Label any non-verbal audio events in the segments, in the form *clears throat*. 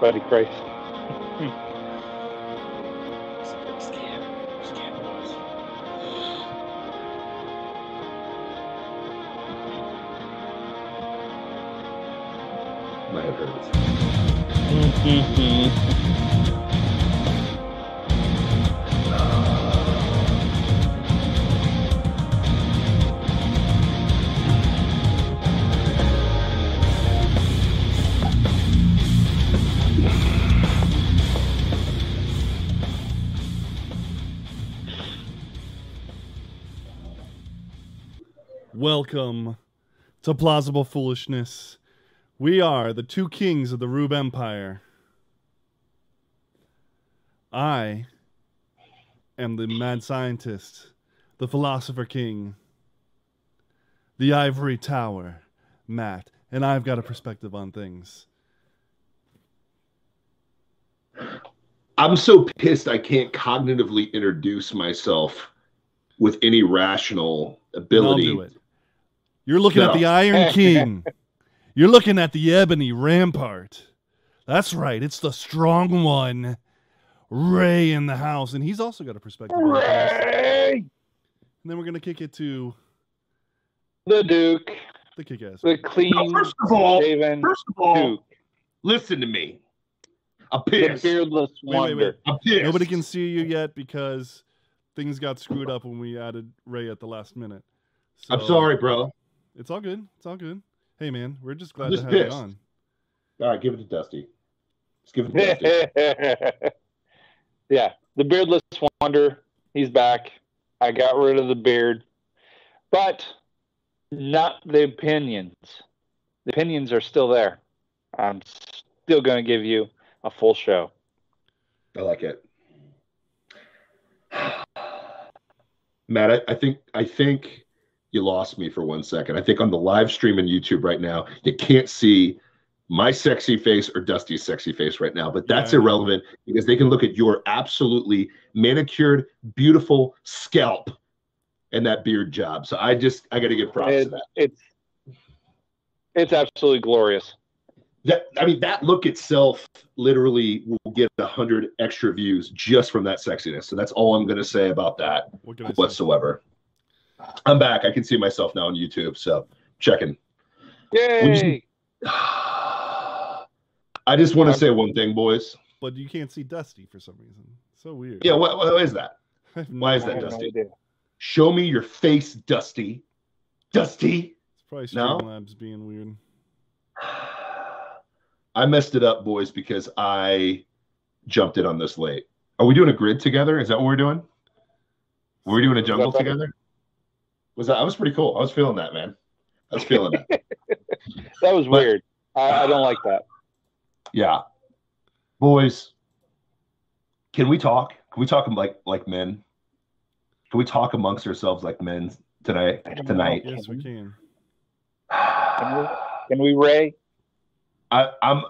Buddy Christ. Scan. Scan boys. My head hurts. Welcome to Plausible Foolishness. We are the two kings of the Rube Empire. I am the mad scientist, the philosopher king, the ivory tower, Matt, and I've got a perspective on things. I'm so pissed I can't cognitively introduce myself with any rational ability. Do it. You're looking at the Iron *laughs* King. You're looking at the Ebony Rampart. That's right. It's the strong one, Ray in the house, and he's also got a perspective. Ray! And then we're gonna kick it to The Duke. the kick-ass. The clean No, first of all, shaven first of all, Duke. listen to me. I'm The pissed. beardless Wait, wait, wonder. wait. I'm. Nobody can see you yet because things got screwed up when we added Ray at the last minute. I'm sorry, bro. It's all good. It's all good. Hey, man, we're just glad I'm to just have you on. All right, give it to Dusty. Let's give it to Dusty. *laughs* yeah, the beardless wonder. He's back. I got rid of the beard, but not the opinions. The opinions are still there. I'm still going to give you a full show. I like it. *sighs* Matt, I, I think I think you lost me for one second. I think on the live stream on YouTube right now, you can't see my sexy face or Dusty's sexy face right now, but that's Yeah, irrelevant because they can look at your absolutely manicured, beautiful scalp and that beard job. So I just I got to give props It- to that. it's it's absolutely glorious. That I mean, that look itself literally will get a hundred extra views just from that sexiness. So that's all I'm going to say about that. whatsoever. say? Whatsoever. I'm back. I can see myself now on YouTube. So checking. Yay! *sighs* I just want to say one thing, boys. But you can't see Dusty for some reason. So weird. Yeah, what, what is that? *laughs* I have no why is that, have no. Dusty? Show me your face, Dusty. Dusty. It's probably No? Streamlabs being weird. *sighs* I messed it up, boys, because I jumped it on this late. Are we doing a grid together? Is that what we're doing? We're doing a jungle together? Was that? I was pretty cool. I was feeling that, man. I was feeling that. *laughs* That was But- weird. I, I don't like that. Yeah. Boys, can we talk? Can we talk like like men? Can we talk amongst ourselves like men tonight? tonight? Yes, we can. Can we, can we Ray? I, I'm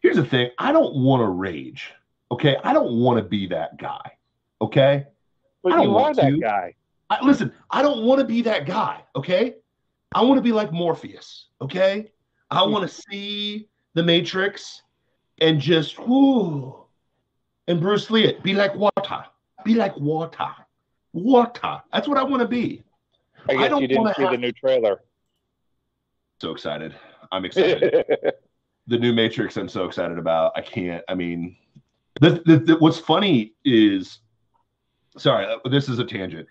here's the thing. I don't want to rage. Okay. I don't want to be that guy. Okay. But I don't you are want that to. guy. I, listen, I don't want to be that guy. Okay. I want to be like Morpheus. Okay. I want to see the Matrix and just whoo. And Bruce Lee, it be like water. Be like water. Water. That's what I want to be. I I guess don't you didn't see the new trailer. So excited. I'm excited. *laughs* the new Matrix I'm so excited about. I can't. I mean, the, the, the, what's funny is, sorry, uh, this is a tangent,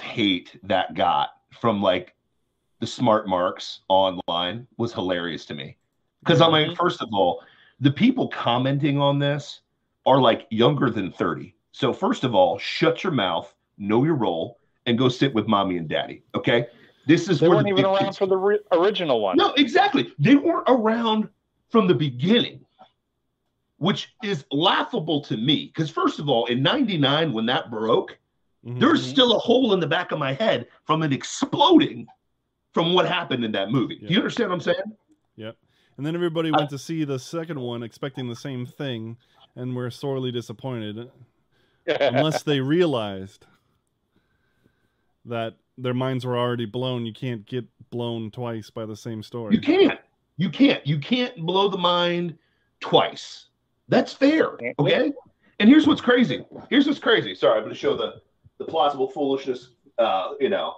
hate that got from like the smart marks online was hilarious to me. Because I'm like, mm-hmm. first of all, the people commenting on this are like younger than 30. So first of all, shut your mouth, know your role, and go sit with mommy and daddy. Okay. This is they where weren't the even around kids for the re- original one. no, exactly. They weren't around from the beginning, which is laughable to me. Because, first of all, in 99, when that broke, Mhm. there's still a hole in the back of my head from it exploding from what happened in that movie. Do you understand what I'm saying? Yep. And then everybody I- went to see the second one expecting the same thing and were sorely disappointed *laughs* unless they realized that their minds were already blown. You can't get blown twice by the same story. You can't. You can't. You can't blow the mind twice. That's fair. Okay. And here's what's crazy. Here's what's crazy. Sorry, I'm going to show the the plausible foolishness. Uh, you know,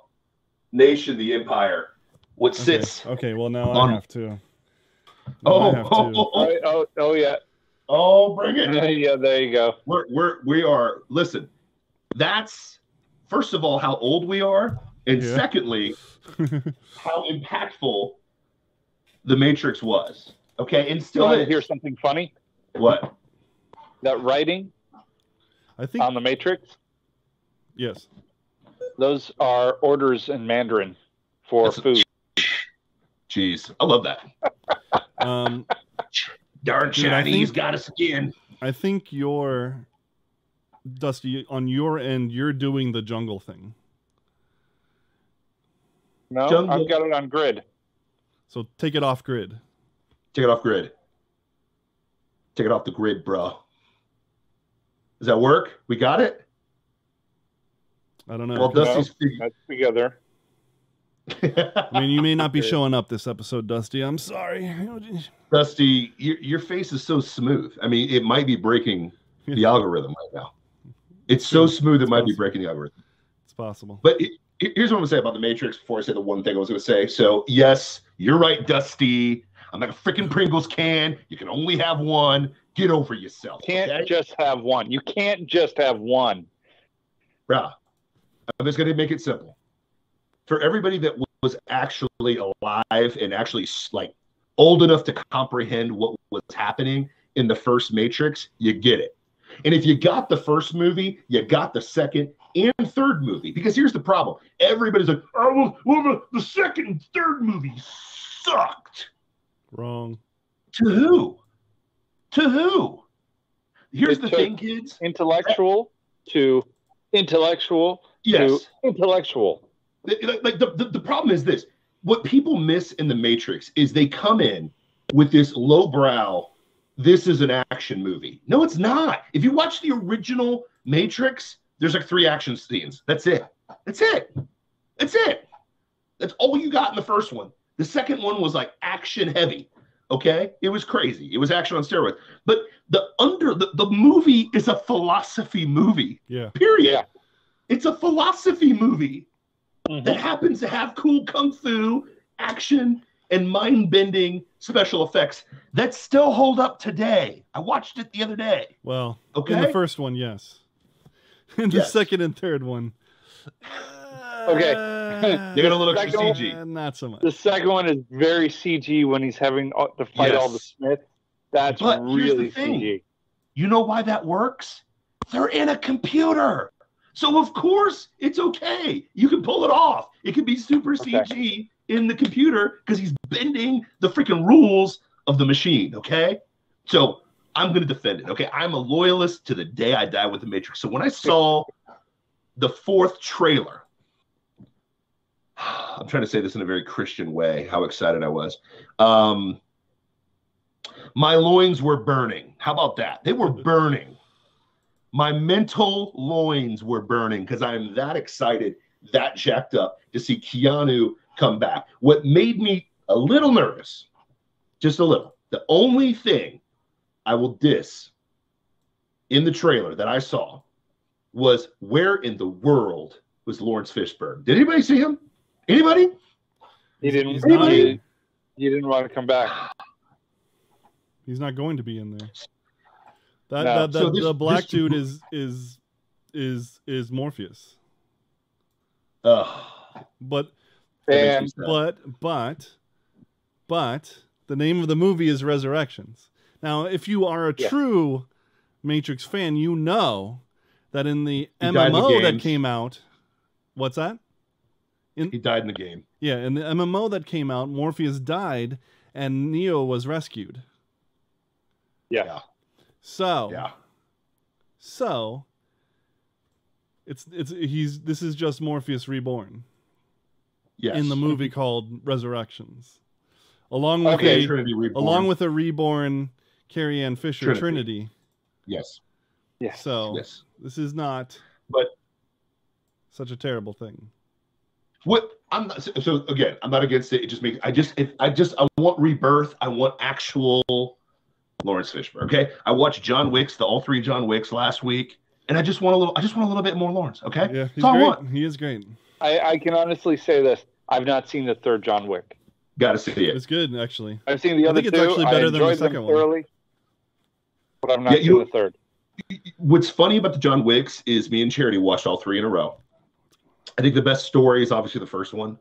nation, the empire, what sits. Okay, well now on- I have to. Now Oh, have oh, to. oh, Oh, oh, oh, yeah. oh, bring it. *laughs* yeah, there you go. We're we're we are. Listen, that's first of all how old we are, and Yeah. secondly *laughs* how impactful the Matrix was. Okay, and still want is. hear something funny? What? That writing I think on the Matrix, yes. those those are orders in Mandarin for That's- food. Jeez, I love that. *laughs* Um, Darn I Chinese think- got us again. I think you're Dusty on your end. You're doing the jungle thing. No, Jungle. I've got it on grid. So take it off grid. Take it off grid. Take it off the grid, bro. Does that work? We got it. I don't know. Well, 'cause- Dusty's. That's together. I mean, you may not be *laughs* showing up this episode, Dusty. I'm sorry. Dusty, your, your face is so smooth. I mean, it might be breaking the *laughs* algorithm right now. It's so smooth, it might be breaking the algorithm. It's possible. But it, it- here's what I'm gonna say about the Matrix before I say the one thing I was gonna say. So yes, you're right, Dusty. I'm like a freaking Pringles can. You can only have one. Get over yourself. Can't okay? just have one. You can't just have one. Bruh, I'm just gonna make it simple. For everybody that was actually alive and actually like old enough to comprehend what was happening in the first Matrix, you get it. And if you got the first movie, you got the second and third movie. Because here's the problem: everybody's like, "Oh, well, well the, the second and third movie sucked." Wrong. To who? To who? Here's It the thing, kids. Intellectual to intellectual Yes. to intellectual. like like the, the, the problem is this. What people miss in the matrix is they come in with this lowbrow this is an action movie. No it's not. If you watch the original matrix there's like three action scenes. That's it. That's it. That's it. That's all you got in the first one. The second one was like action heavy okay? It was crazy. It was action on steroids. But the under the, the movie is a philosophy movie. Yeah. period. Yeah. It's a philosophy movie Mhm. that happens to have cool kung fu action and mind bending special effects that still hold up today. I watched it the other day. Well, Okay. in the first one, yes. *laughs* In the Yes. second and third one. Okay. uh, They got a little extra CG. uh, not so much. The second one is very CG when he's having to fight all the Yes. Smiths. That's But here's the really thing. CG. You know why that works? They're in a computer. So of course it's okay. You can pull it off. It can be super Okay. CG in the computer because he's bending the freaking rules of the machine. Okay. So I'm gonna defend it. Okay. I'm a loyalist to the day I die with the Matrix. So when I saw the fourth trailer, *sighs* I'm trying to say this in a very Christian way, how excited I was. Um, my loins were burning. How about that? They were burning. My mental loins were burning because I am that excited, that jacked up to see Keanu come back. What made me a little nervous, just a little, the only thing I will diss in the trailer that I saw was where in the world was Laurence Fishburne? Did anybody see him? Anybody? He didn't. He's He, didn't- he didn't want to come back. He's not going to be in there. That, No. that, that So this- the black this- dude is is is is Morpheus. Ugh. But That makes me And but but but the name of the movie is Resurrections. Now, if you are a Yeah. true Matrix fan, you know that in the He died in the MMO that came out, what's that? he died in the game. Yeah, in the MMO that came out, Morpheus died and Neo was rescued. yeah, So Yeah. so it's it's he's this is just Morpheus reborn Yes. in the movie called Resurrections, along with Okay, a Trinity Reborn. along with a reborn Carrie Ann Fisher Trinity. Trinity. yes. yes. So Yes. this is not But such a terrible thing. What I'm not, so- so again, I'm not against it. It just makes I just if I just I want rebirth. I want actual Laurence Fishburne. Okay, I watched John Wicks, the all three John Wicks last week, and I just want a little. I just want a little bit more Lawrence. Okay, Yeah, he's That's all I great. want. He is great. I, I can honestly say this: I've not seen the third John Wick. got to see it. It's good actually. I've seen the other I other think it's two. actually better than the enjoyed them second one. thoroughly, but I'm not Yeah, you seen know- the third. What's funny about the John Wicks is me and Charity watched all three in a row. I think the best story is obviously the first one.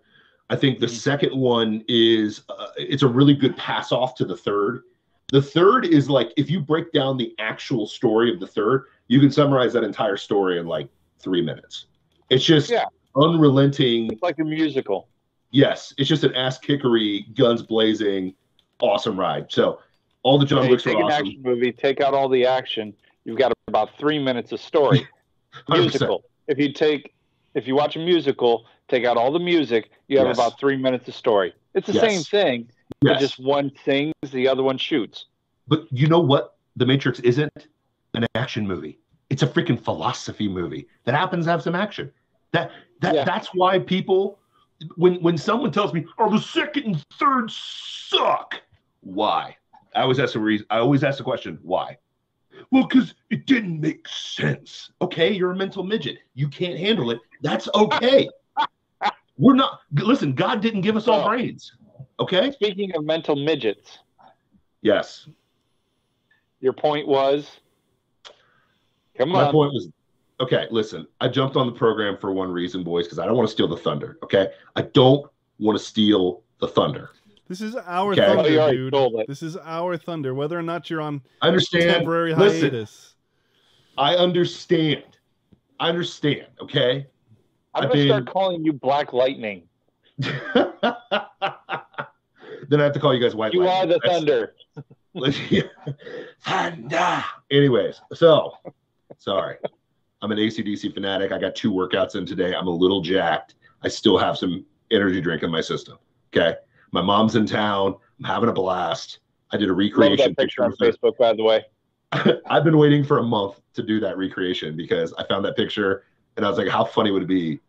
I think the Mhm. second one is uh, it's a really good pass off to the third. The third is like if you break down the actual story of the third, you can summarize that entire story in like three minutes. It's just Yeah. unrelenting. It's like a musical. Yes, it's just an ass kickery, guns blazing, awesome ride. So all the John Hey, Wicks are an awesome. action movie, take out all the action. You've got about three minutes of story. *laughs* musical. If you take, if you watch a musical, take out all the music, you have Yes. about three minutes of story. It's the Yes. same thing. Yes. Just one sings, the other one shoots. But you know what? The Matrix isn't an action movie. It's a freaking philosophy movie that happens to have some action. That that Yeah. that's why people when when someone tells me, "Oh, the second and third suck," why? I always ask the reason. I always ask the question, why? Well, because it didn't make sense. Okay, you're a mental midget. You can't handle it. That's okay. *laughs* We're not. Listen, God didn't give us all Oh. brains. Okay. Speaking of mental midgets, Yes. your point was. Come My on. My point was okay, listen, I jumped on the program for one reason, boys, because I don't want to steal the thunder. Okay. I don't want to steal the thunder. This is our Okay. Oh, thunder, you already dude. This is our thunder. Whether or not you're on I understand. temporary Listen, hiatus. I understand. I understand. Okay. I'm I've going to been- start calling you Black Lightning. *laughs* then I have to call you guys white. You are Lightning. the thunder. *laughs* Thunder. thunder. Anyways, so sorry. I'm an ACDC fanatic. I got two workouts in today. I'm a little jacked. I still have some energy drink in my system. Okay. My mom's in town. I'm having a blast. I did a recreation that picture on. Facebook, by the way. *laughs* I've been waiting for a month to do that recreation because I found that picture and I was like, how funny would it be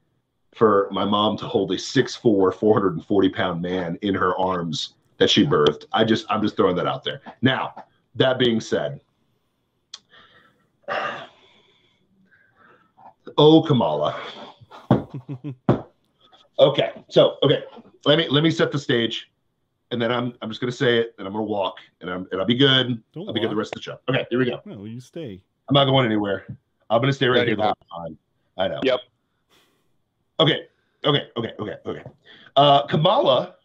for my mom to hold a 6'4, 440 pound man in her arms that she birthed? I just, I'm just throwing that out there. Now, that being said, *sighs* oh, Kamala. *laughs* Okay, so okay, let me let me set the stage, and then I'm I'm just gonna say it, and I'm gonna walk, and I'm and I'll be good. Don't I'll be good the rest of the show. Okay, here we go. No, you stay. I'm not going anywhere. I'm gonna stay right Ready here the whole time. I know. Yep. Okay. Okay. Okay. Okay. Okay. Uh, Kamala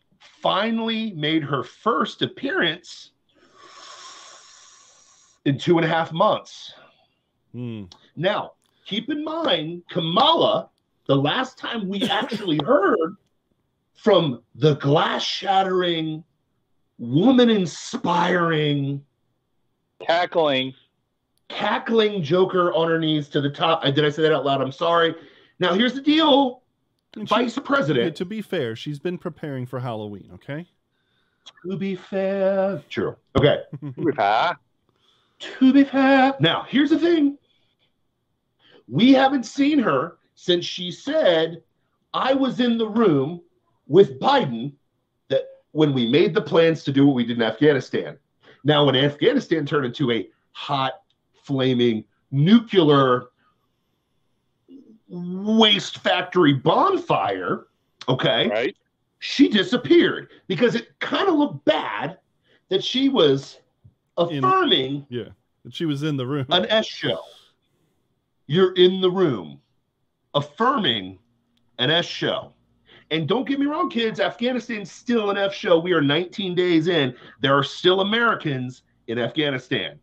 finally made her first appearance in two and a half months. Hmm. Now, keep in mind, Kamala, the last time we *laughs* actually heard from the glass shattering, woman inspiring, Cackling. cackling Joker on her knees to the top. Did I say that out loud? I'm sorry. Now here's the deal, And she- Vice okay, President. to be fair, she's been preparing for Halloween. Okay. To be fair, true. Okay. *laughs* Ah, To be fair. Now here's the thing. We haven't seen her since she said, "I was in the room with Biden." That when we made the plans to do what we did in Afghanistan. Now, when Afghanistan turned into a hot, flaming nuclear waste factory bonfire, okay, right? she disappeared because it kind of looked bad that she was In- affirming Yeah. That she was in the room. an S show. You're in the room affirming an S show. And don't get me wrong, kids, Afghanistan's still an F show. We are 19 days in. There are still Americans in Afghanistan.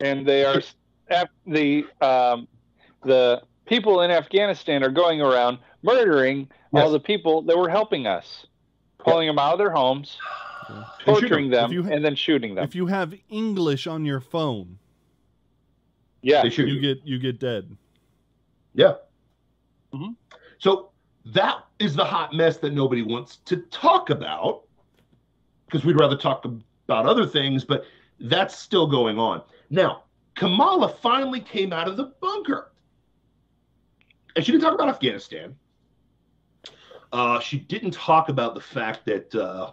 And they are Af- the um, the people in Afghanistan are going around murdering all the people that were helping us, pulling them out of their homes, Yeah. Torturing them. them, If you- and then shooting them. If you have English on your phone, yeah, They shoot you you. get you get dead. Yeah. Mhm. So that is the hot mess that nobody wants to talk about because we'd rather talk about other things, but that's still going on. Now, Kamala finally came out of the bunker. And she didn't talk about Afghanistan. Uh, she didn't talk about the fact that uh,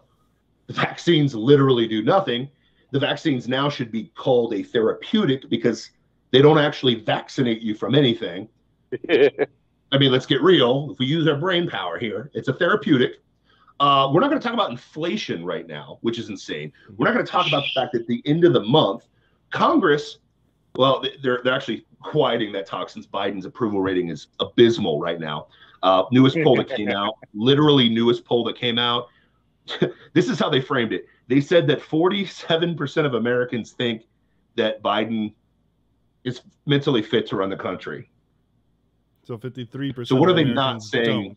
the vaccines literally do nothing. The vaccines now should be called a therapeutic because they don't actually vaccinate you from anything. *laughs* I mean, let's get real. If we use our brain power here, it's a therapeutic. Uh, we're not going to talk about inflation right now, which is insane. We're not going to talk about the fact that at the end of the month, Congress, well, they're they're actually quieting that talk since Biden's approval rating is abysmal right now. Uh, newest poll that came out, *laughs* literally newest poll that came out. *laughs* this is how they framed it. They said that 47% of Americans think that Biden is mentally fit to run the country. So 53%. So what of are they not saying?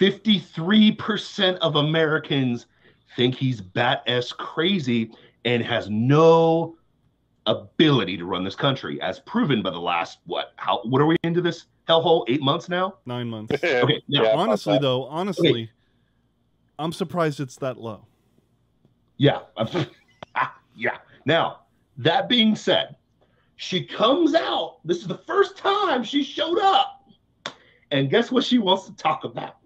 don't. 53% of Americans think he's bat s crazy and has no ability to run this country, as proven by the last what? How? What are we into this hellhole? Eight months now. Nine months. *laughs* Okay, now, Yeah, honestly, though, honestly, I'm surprised it's that low. Yeah. *laughs* Yeah. Now, that being said, she comes out. This is the first time she showed up. And guess what she wants to talk about?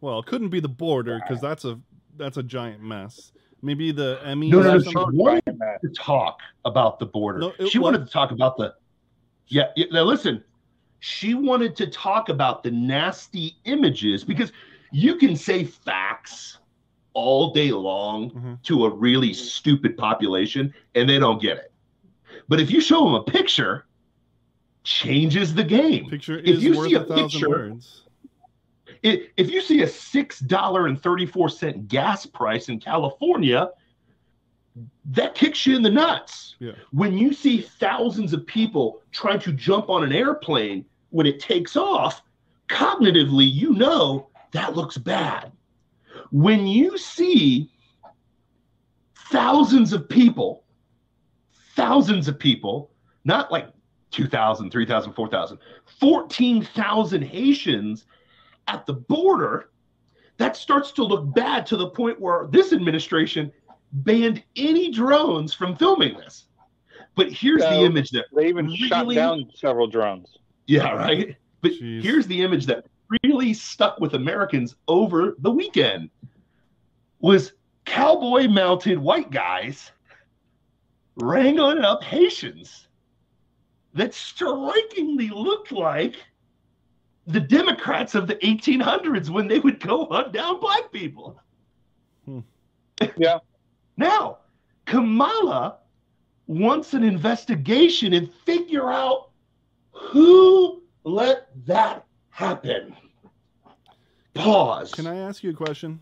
Well, it couldn't be the border because that's a that's a giant mess. Maybe the Emmy. No, no, no, she wanted to talk about the border. No, she wanted to talk about the. Yeah, yeah. Now listen, she wanted to talk about the nasty images because you can say facts all day long Mhm. to a really stupid population and they don't get it. But if you show them a picture, changes the game. Picture If is you see a picture- words. If you see a six dollar and thirty four cent gas price in California, that kicks you in the nuts. Yeah. When you see thousands of people trying to jump on an airplane when it takes off, cognitively you know that looks bad. When you see thousands of people, thousands of people, not like 2,000, 3,000, 4,000, 14,000 Haitians at the border, that starts to look bad to the point where this administration banned any drones from filming this. But here's the image that, They even shot down several drones. yeah, right? But Jeez. here's the image that really stuck with Americans over the weekend was cowboy mounted white guys wrangling up Haitians that strikingly looked like the Democrats of the 1800s when they would go hunt down black people. Hmm. Yeah. Now, Kamala wants an investigation and figure out who let that happen. Pause. Can I ask you a question?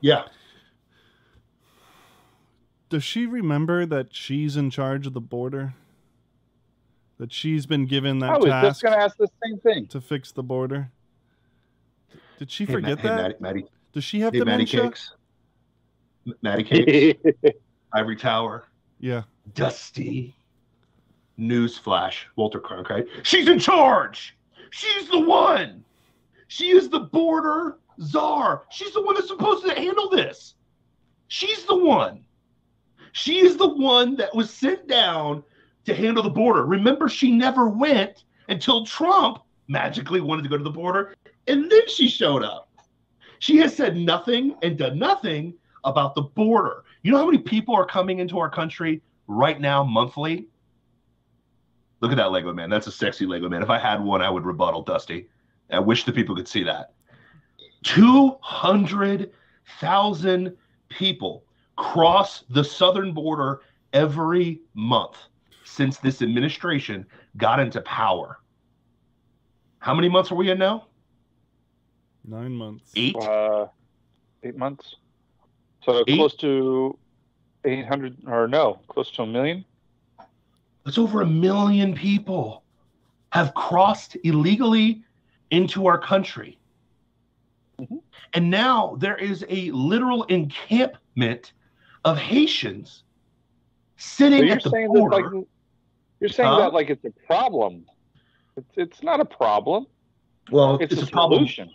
Yeah. Does she remember that she's in charge of the border? That she's been given that I was just task going to ask the same thing. to fix the border? Did she Hey, Ma- forget hey, that? Maddie, Maddie, Does she have hey, Maddie dementia? Cakes. M- Maddie *laughs* Cakes. Ivory Tower. Yeah. Dusty. Newsflash. Walter Cronkite. She's in charge. She's the one. She is the border czar. She's the one that's supposed to handle this. She's the one. She is the one that was sent down to handle the border. Remember, she never went until Trump magically wanted to go to the border, and then she showed up. She has said nothing and done nothing about the border. You know how many people are coming into our country right now monthly? Look at that Lego man. That's a sexy Lego man. If I had one, I would rebuttal Dusty. I wish the people could see that. 200,000 people cross the southern border every month since this administration got into power. How many months are we in now? Nine months. Eight? uh, eight months. So Eight? close to 800, or no, close to a million. That's over a million people have crossed illegally into our country. Mhm. And now there is a literal encampment of Haitians sitting you're at the border. like you're saying Huh? that like it's a problem. It's it's not a problem. well, It's, it's, a, a problem. solution.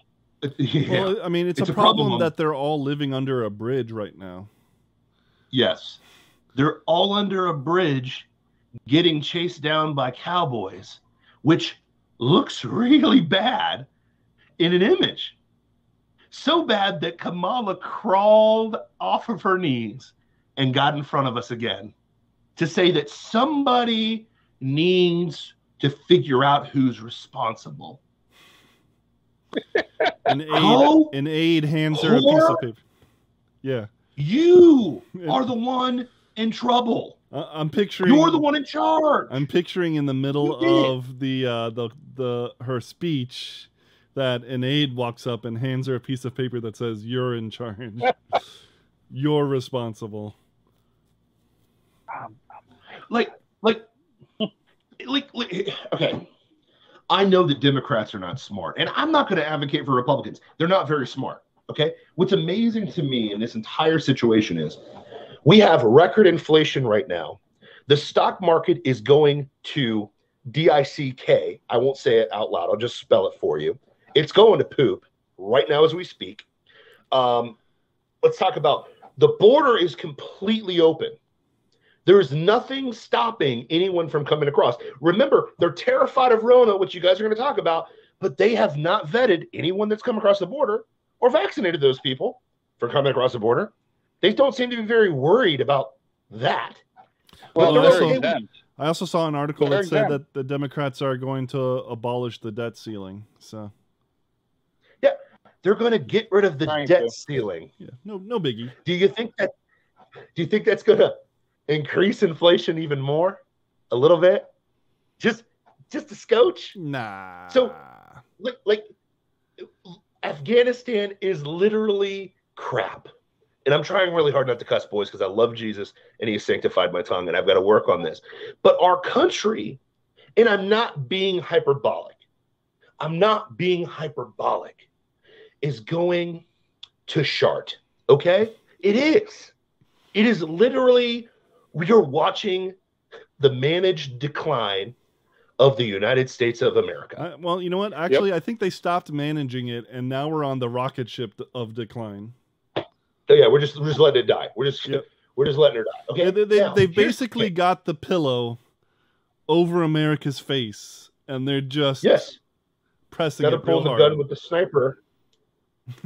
Yeah. Well, I mean, it's, It's a, a problem problem that they're all living under a bridge right now. Yes. They're all under a bridge getting chased down by cowboys, which looks *laughs* really bad in an image. So bad that Kamala crawled off of her knees and got in front of us again to say that somebody needs to figure out who's responsible. *laughs* An aide, an aide hands her a piece of paper. Yeah, You *laughs* are the one in trouble. I'm picturing. You're the one in charge. I'm picturing in the middle You did it. of the uh, the the her speech that an aide walks up and hands her a piece of paper that says "You're in charge. *laughs* You're responsible." like like like, like okay. I know that democrats are not smart and i'm not going to advocate for republicans. They're not very smart okay? What's amazing to me in this entire situation is we have record inflation right now. The stock market is going to dick i won't say it out loud i'll just spell it for you. It's going to poop right now as we speak. Um, let's talk about the border is completely open there is nothing stopping anyone from coming across. Remember, they're terrified of Rona, which you guys are going to talk about, but they have not vetted anyone that's come across the border or vaccinated those people for coming across the border. They don't seem to be very worried about that. Well, Well, they're also- exempt. I also saw an article They're that said exempt. that the Democrats are going to abolish the debt ceiling. So yeah, They're going to get rid of the Trying debt to. ceiling. yeah, no no biggie. Do you think that? Do you think that's going to increase inflation even more? A little bit, just just a scotch. Nah. So- like like Afghanistan is literally crap. And I'm trying really hard not to cuss boys because I love Jesus and he sanctified my tongue and I've got to work on this. But our country, and I'm not being hyperbolic. I'm not being hyperbolic. Is going to shart. Okay? It is. It is literally we are watching the managed decline of the United States of America. I, well, you know what? Actually, I think they stopped managing it, and now we're on the rocket ship of decline. Oh yeah, we're just we're just letting it die. We're just Yep. we're just letting her die. Okay. Yeah, they, they, now, they've basically thing. got the pillow over America's face, and they're just yes. pressing Gotta it real pull the hard. gun with the sniper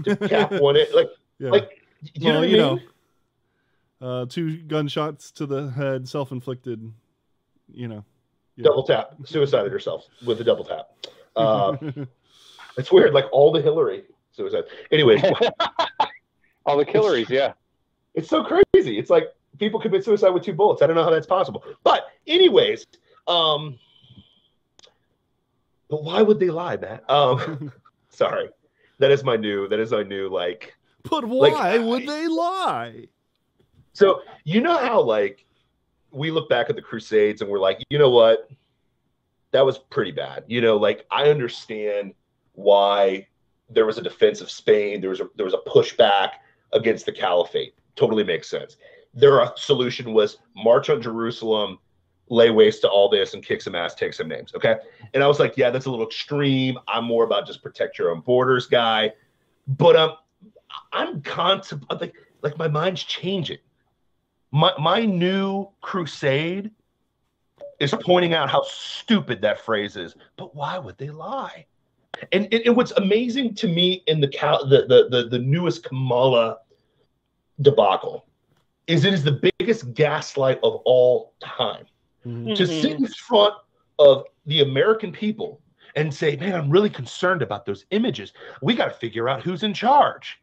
to cap *laughs* one it. Like yeah. like you know well, what I you mean? know, uh, two gunshots to the head, self-inflicted. You know, yeah. Double tap. Suicided herself with a double tap. Uh, *laughs* it's weird. Like all the Hillary suicide. Anyways, *laughs* All the killeries, yeah. it's so crazy. It's like people commit suicide with two bullets. I don't know how that's possible. But anyways, um, but why would they lie, Matt? Um, *laughs* sorry. That is my new. That is my new like. but Like, why would I- they lie? So you know how like we look back at the Crusades and we're like, you know what? That was pretty bad. You know, like I understand why there was a defense of Spain. There was a there was a pushback against the caliphate. Totally makes sense. Their uh, solution was march on Jerusalem, lay waste to all this, and kick some ass, take some names. Okay. And I was like, yeah, that's a little extreme. I'm more about just protect your own borders guy. But um, I'm contemplating like like my mind's changing my my new crusade is pointing out how stupid that phrase is. But why would they lie? And, and, and what's amazing to me in the, Cal, the, the the the newest Kamala debacle is it is the biggest gaslight of all time Mhm. to sit in front of the American people and say, "Man, I'm really concerned about those images. We got to figure out who's in charge."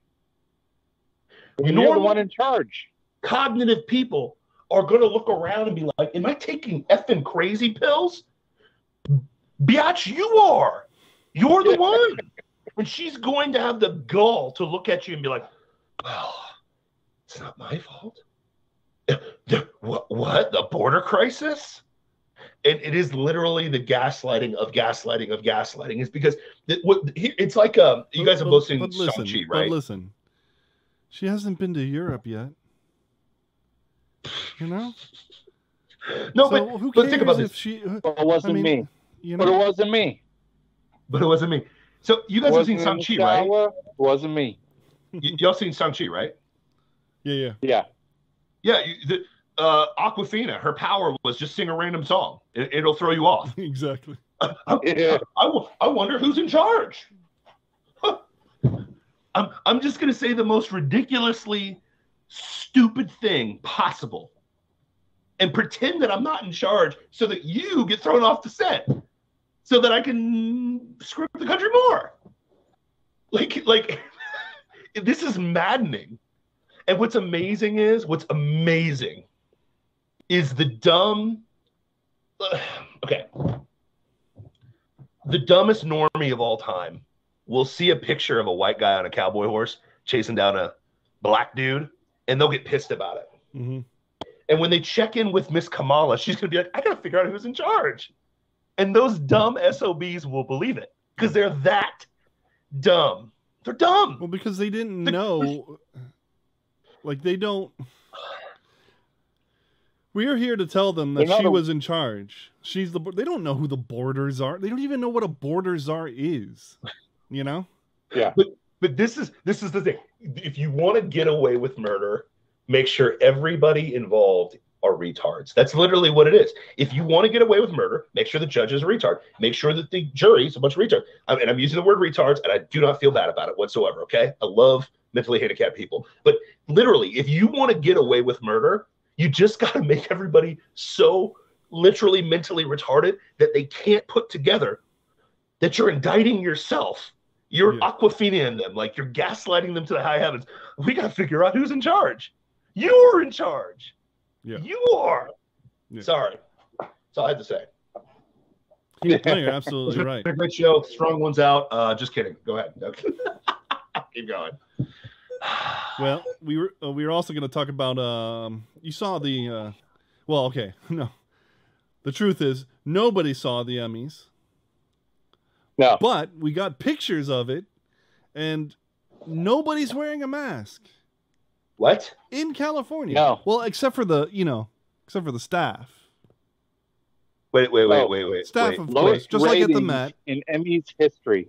You're the one in charge. Cognitive people are going to look around and be like, Am I taking effing crazy pills? Biatch, you are. You're the *laughs* one. And she's going to have the gall to look at you and be like, Well, it's not my fault. *laughs* The- What? what? The border crisis? And it is literally the gaslighting of gaslighting of gaslighting. Is because it, what, it's like um, you guys have both seen Shang-Chi, but right? listen, she hasn't been to Europe yet. You know, No, so but who but think about if this. she? But it wasn't I mean, me. You know? But it wasn't me. but it wasn't me. So you guys have wasn't seen in Shang-Chi, right? It wasn't me. Y- y'all seen Shang-Chi, right? *laughs* yeah, yeah, Yeah. Yeah, you, the, uh, Awkwafina, her power was just sing a random song. It, it'll throw you off. *laughs* exactly. *laughs* I, Yeah. I, I wonder who's in charge. I'm I'm just gonna say the most ridiculously stupid thing possible, and pretend that I'm not in charge, so that you get thrown off the set, so that I can screw up the country more. Like like, *laughs* this is maddening. And what's amazing is what's amazing is the dumb. *sighs* okay, the dumbest normie of all time will see a picture of a white guy on a cowboy horse chasing down a black dude, and they'll get pissed about it. hmm And when they check in with Miss Kamala, she's gonna be like, "I gotta figure out who's in charge," and those dumb SOBs will believe it because they're that dumb. They're dumb. Well, because they didn't The- know, like they don't. We are here to tell them that she a- was in charge. She's the. They don't know who the borders are. They don't even know what a border czar is. You know. But this is this is the thing. If you want to get away with murder, make sure everybody involved are retards. That's literally what it is. If you want to get away with murder, make sure the judge is a retard. Make sure that the jury is a bunch of retards. I and I'm using the word retards, and I do not feel bad about it whatsoever. Okay, I love mentally handicapped people, but literally, if you want to get away with murder, you just got to make everybody so literally mentally retarded that they can't put together that you're indicting yourself. You're Yeah. Awkwafina them, like you're gaslighting them to the high heavens. We got to figure out who's in charge. You're in charge. Yeah. You are. Yeah. Sorry. That's all I had to say. No, you're absolutely *laughs* right. Great show. Strong ones out. Uh, just kidding. Go ahead. *laughs* Keep going. Well, we were uh, we were also going to talk about. Um, you saw the. Uh, well, okay, *laughs* no. The truth is, nobody saw the Emmys, No. but we got pictures of it, and nobody's wearing a mask what? in California. No. Well, except for the you know, except for the staff. Wait, wait, wait, Oh, wait, wait. Staff, wait. of course, just like at the Met. in Emmys history.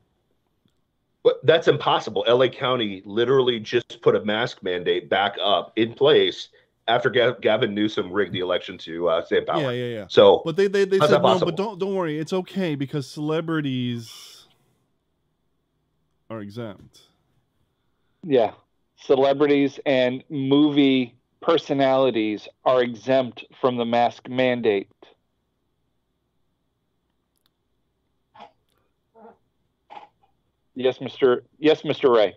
What- That's impossible. LA County literally just put a mask mandate back up in place after Gav- Gavin Newsom rigged the election to uh, stay in power. Yeah, yeah, yeah. So But they they, they said no, but don't don't worry, it's okay because celebrities are exempt. Yeah. Celebrities and movie personalities are exempt from the mask mandate. Yes, Mr. Yes, Mr. Ray.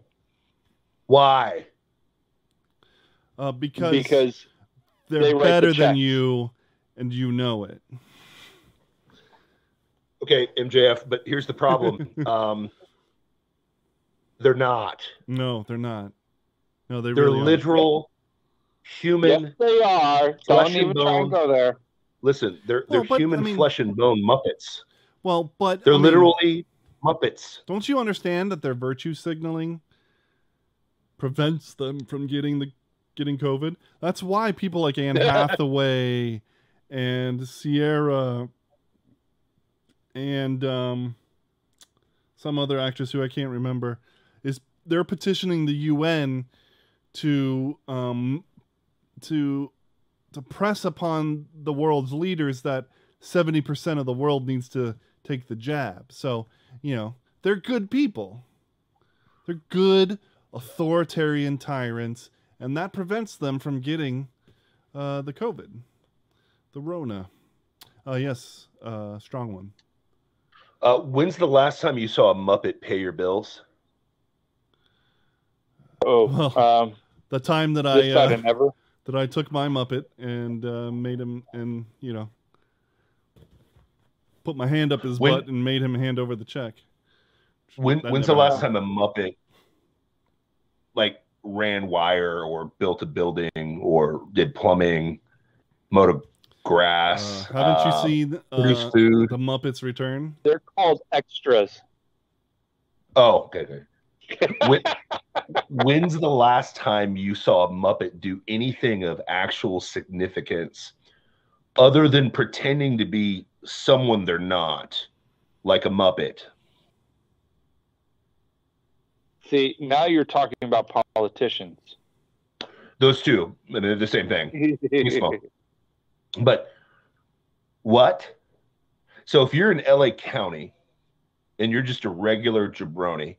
why? Uh, because Because they're they write the better than you, and you know it. Okay, MJF, but here's the problem. *laughs* um, they're not. No, they're not. No, they They're really aren't. literal human. yes, they are. Don't and even try bone. and go there. Listen, they're they're but, human I mean- flesh and bone Muppets. Well, but They're I mean, literally Muppets. Don't you understand that their virtue signaling prevents them from getting the getting COVID? That's why people like Anne *laughs* Hathaway and Sierra and um, some other actress who I can't remember is they're petitioning the UN to um, to to press upon the world's leaders that 70% of the world needs to take the jab. So, you know, they're good people. They're good authoritarian tyrants, and that prevents them from getting uh, the COVID, the Rona. Uh, yes, uh, strong one. Uh, when's the last time you saw a Muppet pay your bills? Oh, Well, um, The time that I uh, of that I took my Muppet and uh, made him and you know put my hand up his When- butt and made him hand over the check. When when's the last happened. time a Muppet like ran wire or built a building or did plumbing, mowed a Uh, grass? haven't you uh, seen produced uh, food? the Muppets Return? They're called extras. Oh, okay. okay. When, when's the last time you saw a Muppet do anything of actual significance other than pretending to be someone they're not, like a Muppet? See, now you're talking about politicians. Those two, they're the same thing. But what? So if you're in LA County and you're just a regular jabroni,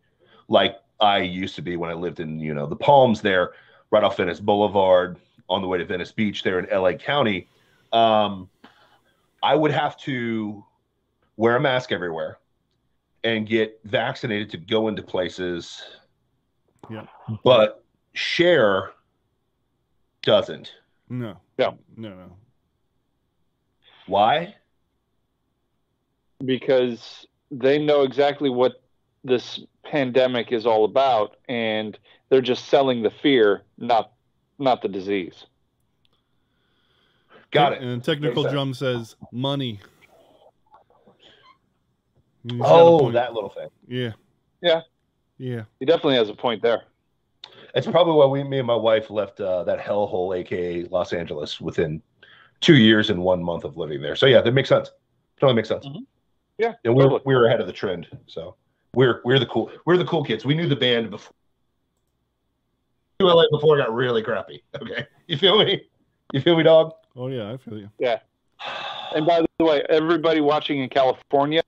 like I used to be when I lived in, you know, the Palms there, right off Venice Boulevard, on the way to Venice Beach there in LA County, um, I would have to wear a mask everywhere and get vaccinated to go into places. Yeah. But share doesn't. No. No. No, no. Why? because they know exactly what this pandemic is all about and they're just selling the fear not not the disease Got it. And technical drum says money. He's got a Oh, that little thing. Yeah. Yeah. Yeah. he definitely has a point there It's probably why we, me and my wife left uh, that hellhole, aka Los Angeles, within two years and one month of living there. So yeah, that makes sense. Totally makes sense. Mhm. Yeah, and we're we're ahead of the trend. So we're we're the cool we're the cool kids. We knew the band before. LA before it got really crappy. *laughs* Okay, you feel me? You feel me, dog? Oh yeah, I feel you. Yeah. And by the way everybody watching in california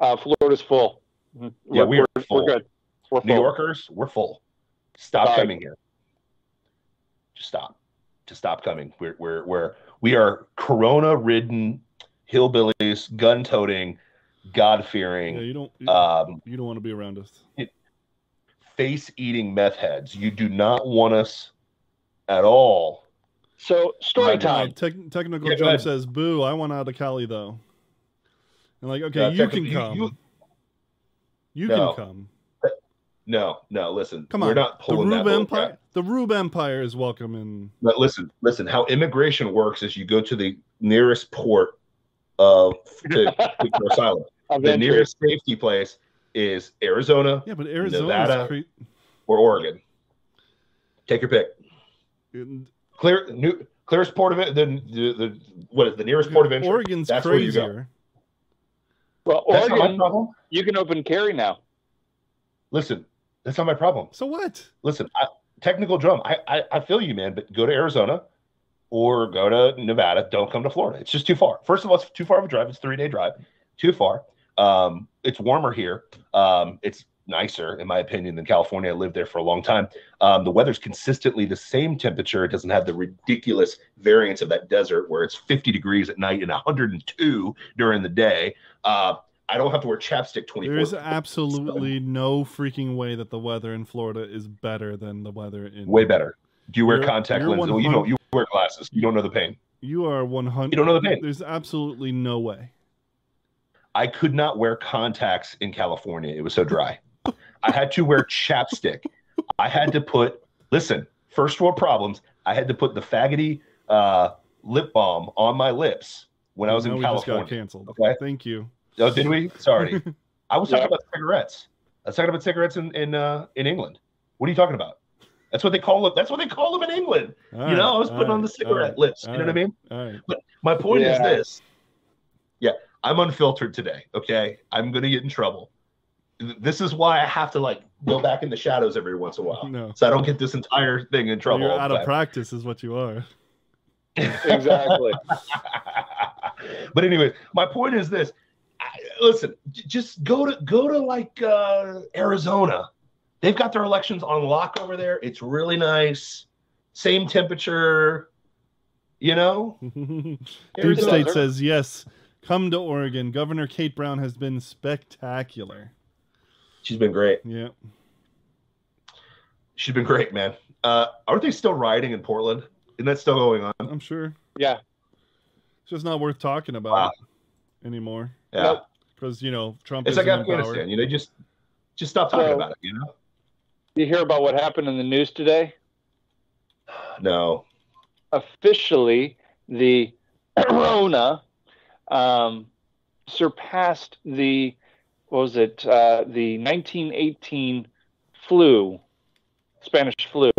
uh, florida's full Yeah, we're, we are we're, full. we're good we're New. Yorkers, we're full. Stop Bye. coming here. Just stop. Just stop coming. We're we're we're we are corona ridden hillbillies, gun toting, God Yeah, fearing, you don't you, um, you don't want to be around us. face eating meth heads. You do not want us at all. so story time tech, technical Yeah, go says, "Boo! I want out of Cali though." And like, okay, you can come. You, you- can No. come. No, no, listen. Come on. We're not The pulling that Rube little Empire. The Rube Empire is welcome in. But listen, listen, how immigration works is you go to the nearest port of to, to. *laughs* The nearest safety place is Arizona Yeah, but Arizona Nevada. cre- or Oregon. Take your pick. and- Clear new clearest port of it. The, the the what is the nearest port of entry? Oregon's That's where you go. crazier. Well That's not my problem. you can open carry now Listen, that's not my problem. So what? Listen, I, technical drum. I, I I feel you, man. But go to Arizona or go to Nevada. Don't come to Florida. It's just too far. First of all, it's too far of a drive. It's a three day drive. Too far. Um, it's warmer here. Um, it's nicer, in my opinion, than California. I lived there for a long time. Um, the weather's consistently the same temperature. It doesn't have the ridiculous variance of that desert where it's 50 degrees at night and 102 during the day. Uh, I don't have to wear chapstick 24. There is absolutely no freaking way that the weather in Florida is better than the weather in. way better. Do you wear You're- contact you're lenses? You 100 don't. You wear glasses. You don't know the pain. You are one hundred. You don't know the pain. There's absolutely no way. I could not wear contacts in California. It was so dry. I had to wear chapstick. I had to put, listen, first world problems. I had to put the faggoty uh, lip balm on my lips when I was Now in we just got canceled. Okay. Thank you. Oh, did we? Sorry. *laughs* I was talking about cigarettes. I was talking about cigarettes in in, uh, in England. What are you talking about? That's what they call it. That's what they call them in England. All you know, I was putting all on the cigarette all lips. You know what I mean? right, All right. My point is this. Yeah, I'm unfiltered today. Okay, I'm gonna get in trouble. Th- This is why I have to like go back in the shadows every once in a while, No. so I don't get this entire thing in trouble. You're out the of practice, is what you are. *laughs* exactly *laughs* but anyway, my point is this: I- listen, j- just go to go to like uh, Arizona. They've got their elections on lock over there. It's really nice. Same temperature. You know, *laughs* Deep State says yes. Come to Oregon. Governor Kate Brown has been spectacular. She's been great. Yeah. She's been great, man. Uh, aren't they still rioting in Portland? Isn't that still going on? I'm sure. yeah It's just not worth talking about Wow. anymore. Yeah, Because you know Trump it's is like in power. Afghanistan. You know, just just stop talking So- about it. You know? you hear about what happened in the news today *sighs* No. officially the *clears throat* Corona um, surpassed the what was it uh, the 1918 flu, Spanish flu,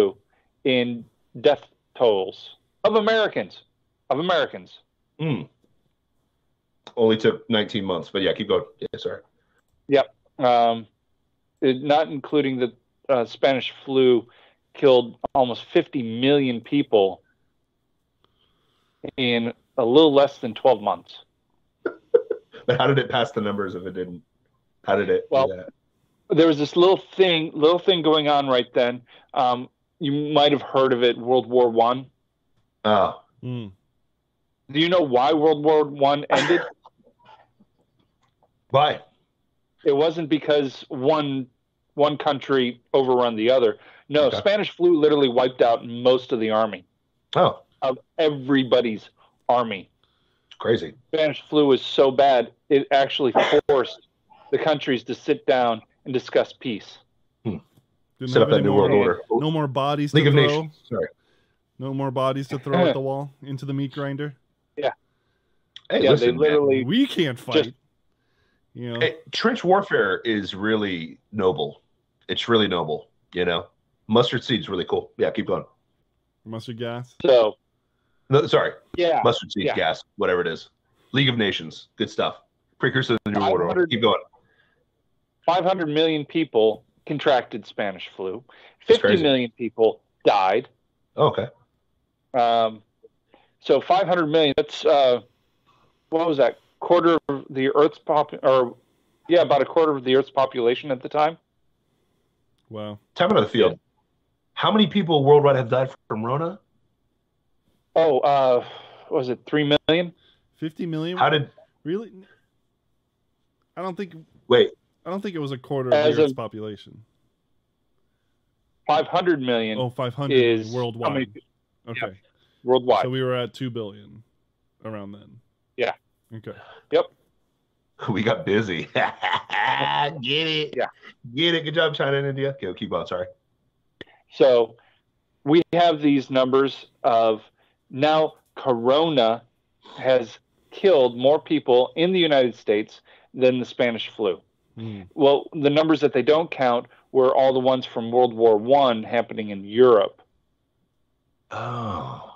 in death tolls of Americans of Americans. Mm. Only took 19 months, but yeah, keep going. Yeah, sorry. Um, it, not including the uh, Spanish flu, killed almost 50 million people in a little less than 12 months. *laughs* But how did it pass the numbers if it didn't? How did it? Well, there was this little thing, little thing going on right then. Um, you might have heard of it, World War One. Oh, Mm. Do you know why World War One ended? *laughs* why? it wasn't because one one country overrun the other. No, Okay. Spanish flu literally wiped out most of the army Oh, of everybody's army. it's crazy. Spanish flu was so bad it actually forced the countries to sit down and discuss peace. Hmm. Didn't Set up have that new world order. No more bodies League to of throw. Nations. Sorry. No more bodies to throw at the wall into the meat grinder. Yeah. Hey, yeah, listen, they man. literally We can't fight. Just- you know, Hey, trench warfare is really noble. It's really noble. You know, mustard seeds really cool. Yeah, keep going. mustard gas. so No, sorry, yeah. mustard seeds, Yeah. gas, whatever it is. League of Nations, good stuff. Precursor to the new world order. Keep going. 500 million people contracted Spanish flu. That's 50 crazy. million people died. Oh, okay. Um, so 500 million. That's uh, what was that? Quarter of the Earth's pop, or yeah, about a quarter of the Earth's population at the time. Wow. Time out of the field. How many people worldwide have died from Rona? Oh, uh, what was it three million? 50 million? How did? really? I don't think Wait, I don't think it was a quarter of As the Earth's of- population. 500 million Oh, 500 is worldwide. many okay. worldwide. So we were at 2 billion around then. Yeah. Okay. Yep. *laughs* We got busy. *laughs* Get it? Yeah. Get it. Good job, China and India. Okay, keep on. Sorry. So we have these numbers of now Corona has killed more people in the United States than the Spanish flu. Mm. Well, the numbers that they don't count were all the ones from World War One happening in Europe. Oh.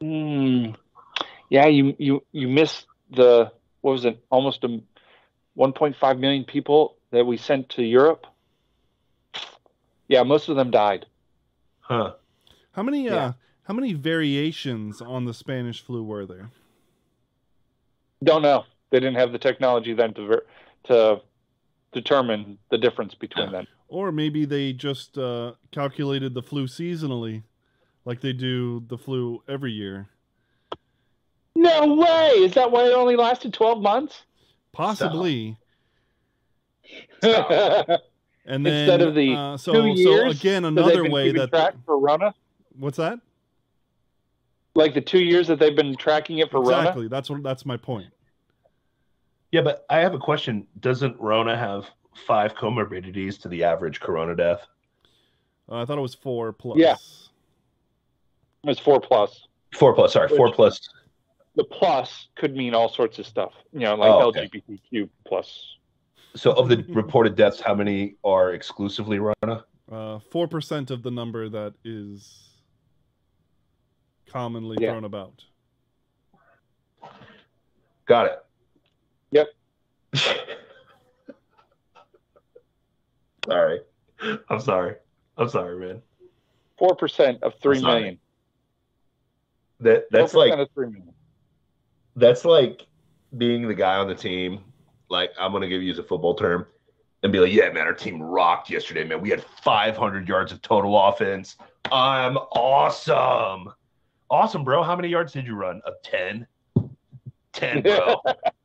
Hmm. Yeah, you you you missed the what was it? Almost a 1.5 million people that we sent to Europe. Yeah, most of them died. Huh. How many Yeah. uh how many variations on the Spanish flu were there? Don't know. They didn't have the technology then to ver- to determine the difference between them. Or maybe they just uh, calculated the flu seasonally, like they do the flu every year. No way! Is that why it only lasted 12 months? Possibly. *laughs* And then Instead of the uh, so two so years again another way that track for Rona, what's that? like the two years that they've been tracking it for Rona. exactly. That's what that's my point. Yeah, but I have a question. Doesn't Rona have five comorbidities to the average Corona death? Uh, I thought it was four plus. Yeah. It's four plus. Four plus. Sorry, four plus. The plus could mean all sorts of stuff. You know, like Oh, okay. LGBTQ plus. So, of the reported deaths, how many are exclusively Rona? Uh, Four percent of the number that is commonly Yeah. thrown about. Got it. Yep. *laughs* sorry. I'm sorry. I'm sorry, man. Four percent of three That's not million. That that's 4% like of three million. that's like being the guy on the team. Like I'm gonna give you a football term and be like, yeah, man, our team rocked yesterday, man. We had 500 yards of total offense. I'm awesome. Awesome, bro. How many yards did you run? Of 10? 10, bro. *laughs*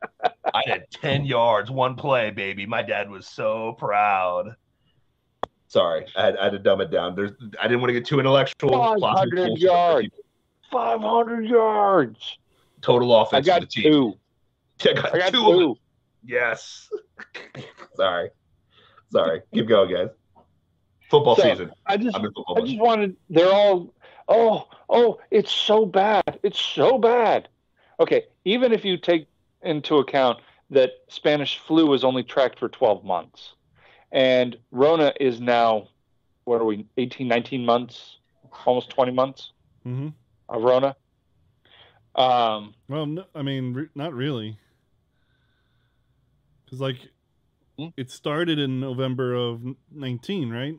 I had 10 yards, one play, baby. My dad was so proud. Sorry, I had, I had to dumb it down. There's, I didn't want to get too intellectual. 500 yards. Five hundred yards. Total I offense got for the team. two. I got, I got two. of them. two. Yes. *laughs* Sorry. Sorry. Keep going, guys. Football So, season. I just I'm in football. I just wanted. They're all. Oh, oh! It's so bad. It's so bad. Okay, even if you take into account that Spanish flu was only tracked for 12 months, and Rona is now, what are we, 18, 19 months, almost 20 months hmm of Rona. Um, Well, no, I mean, re- not really, because like Hmm? it started in November of nineteen, right?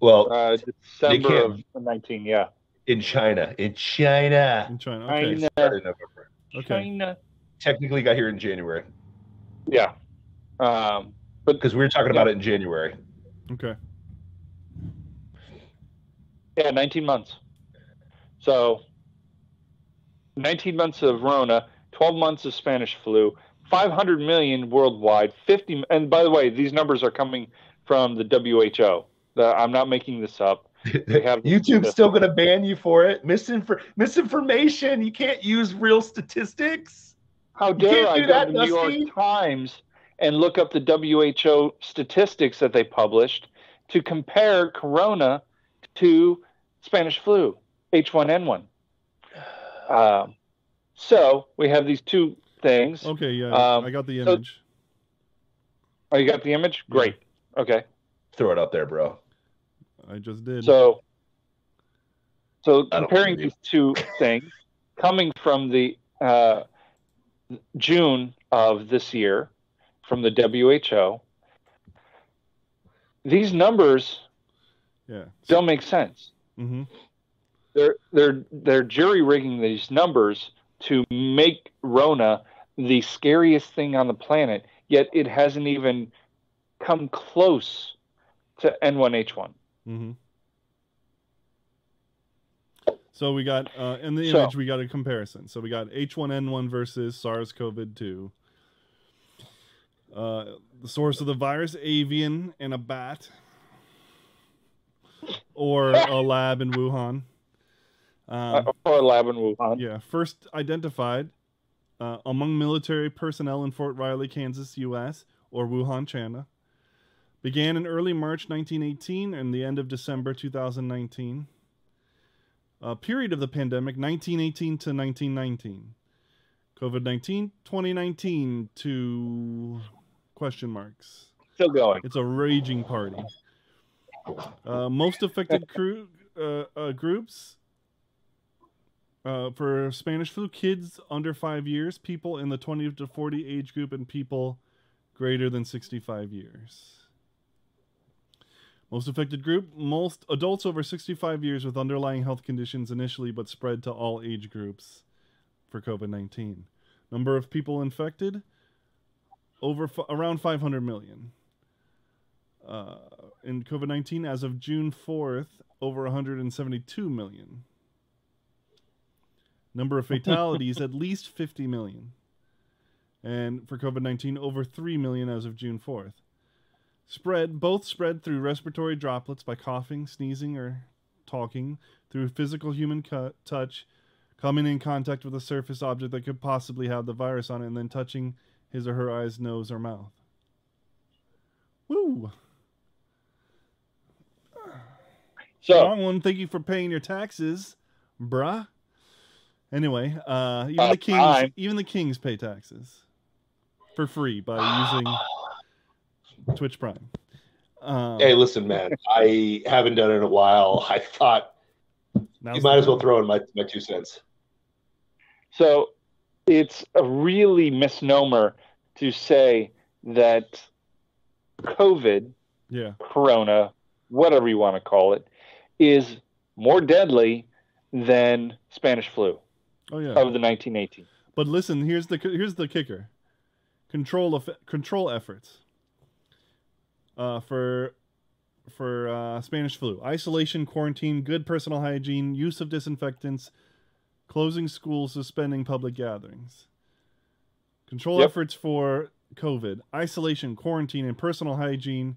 Well, uh, December of 19, yeah. in China. In China. In China. Okay. China. Started in November. Okay. China. Technically got here in January. Yeah. Um, because we were talking about it in January. Okay. Yeah, 19 months. So 19 months of Rona, 12 months of Spanish flu, 500 million worldwide, 50 and by the way, these numbers are coming from the WHO. The, I'm not making this up. They *laughs* have YouTube's statistics. still going to ban you for it. Misinfor- misinformation. You can't use real statistics. How can't dare I do go that, to the New York Times and look up the WHO statistics that they published to compare corona to Spanish flu, H1N1. Um, so we have these two things. Okay. Yeah. Um, I got the so- image. Oh, you got the image? Great. Okay. Throw it up there, bro. I just did. So, so comparing these two things, coming from the uh, June of this year, from the WHO, these numbers yeah. don't make sense. hmm They're they're they're jury rigging these numbers to make Rona the scariest thing on the planet. Yet it hasn't even come close to N1H1. Hmm So we got uh, in the So- image we got a comparison. So we got H1N1 versus SARS-CoV-2. Uh, the source of the virus: avian and a bat, or a *laughs* lab in Wuhan. Um, Uh, or a lab in Wuhan. yeah, first identified uh, among military personnel in Fort Riley, Kansas, U.S., or Wuhan, China. Began in early March 1918 and the end of December 2019. A period of the pandemic 1918 to 1919. COVID 19 2019 to question marks. Still going. It's a raging party. Uh, most affected *laughs* crew, uh, uh, groups uh, for Spanish flu: kids under five years, people in the 20 to 40 age group, and people greater than 65 years. Most affected group: most adults over 65 years with underlying health conditions initially, but spread to all age groups for COVID-19. Number of people infected: over f- around 500 million. Uh, in COVID 19, as of June 4th, over 172 million. Number of *laughs* fatalities, at least 50 million. And for COVID 19, over 3 million as of June 4th. Spread, both spread through respiratory droplets by coughing, sneezing, or talking, through physical human cu- touch, coming in contact with a surface object that could possibly have the virus on it, and then touching his or her eyes, nose, or mouth. Woo! So Wrong one. Thank you for paying your taxes, bruh. Anyway, uh, even About the kings, time. even the kings pay taxes for free by using *sighs* *sighs* *sighs* Twitch Prime. Um, Hey, listen, man. I haven't done it in a while. *laughs* I thought you might as well throw in my, my two cents. So it's a really misnomer to say that COVID, Yeah, corona, whatever you want to call it, is more deadly than Spanish flu oh yeah. of the 1918. But listen, here's the here's the kicker. Control of control efforts. Uh, for for uh, Spanish flu, isolation, quarantine, good personal hygiene, use of disinfectants, closing schools, suspending public gatherings. Control Yep. efforts for COVID, isolation, quarantine, and personal hygiene.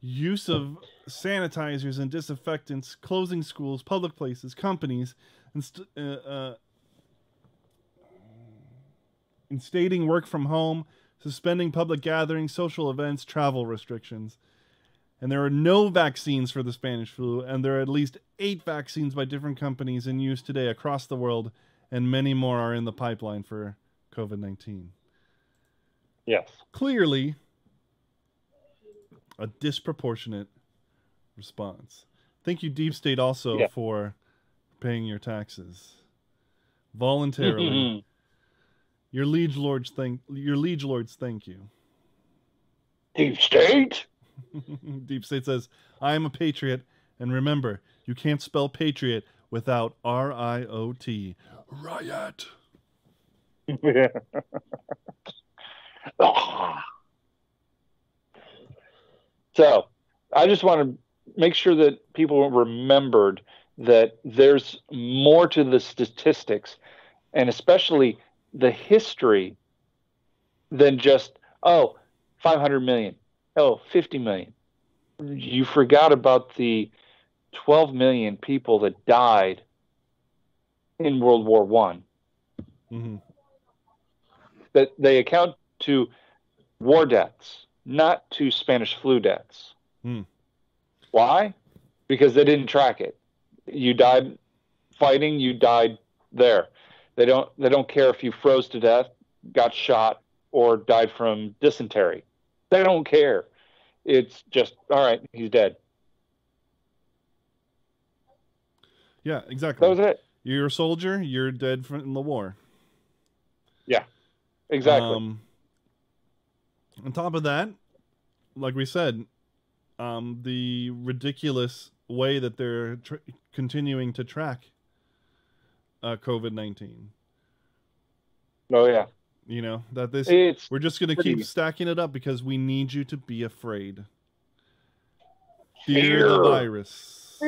Use of sanitizers and disinfectants, closing schools, public places, companies, and st- uh, uh, instating work from home, suspending public gatherings, social events, travel restrictions. And there are no vaccines for the Spanish flu, and there are at least eight vaccines by different companies in use today across the world, and many more are in the pipeline for COVID 19. Yes. Clearly, a disproportionate response. Thank you, Deep State, also Yeah. for paying your taxes voluntarily. *laughs* Your liege lords thank your liege lords thank you. Deep state. *laughs* Deep State says, I am a patriot, and remember, you can't spell patriot without R I O T. Riot. *laughs* So I just want to make sure that people remembered that there's more to the statistics and especially the history than just, oh, 500 million, oh, 50 million. You forgot about the 12 million people that died in World War One. hmm That they account to war deaths, not to Spanish flu deaths. Hmm. Why? Because they didn't track it. You died fighting, you died there. They don't they don't care if you froze to death, got shot, or died from dysentery. They don't care. It's just all right, he's dead. Yeah, exactly. That was it. You're a soldier. You're dead from the war. Yeah, exactly. Um, on top of that, like we said, um, the ridiculous way that they're tr- continuing to track uh, COVID nineteen. oh yeah. You know that this It's we're just gonna pretty- keep stacking it up because we need you to be afraid. Fear the Fear. virus.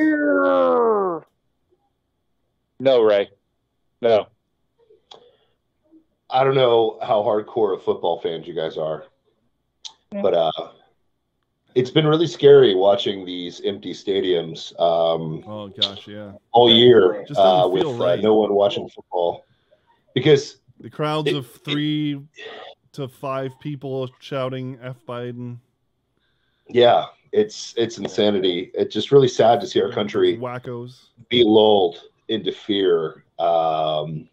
no, Ray. No. I don't know how hardcore of football fans you guys are, but uh, it's been really scary watching these empty stadiums um, Oh gosh, yeah. all year Just doesn't uh, with feel uh, no one watching football because The crowds It- of three to five people shouting "F Biden." yeah, it's it's insanity. It's just really sad to see our country wackos. be lulled into fear. Um,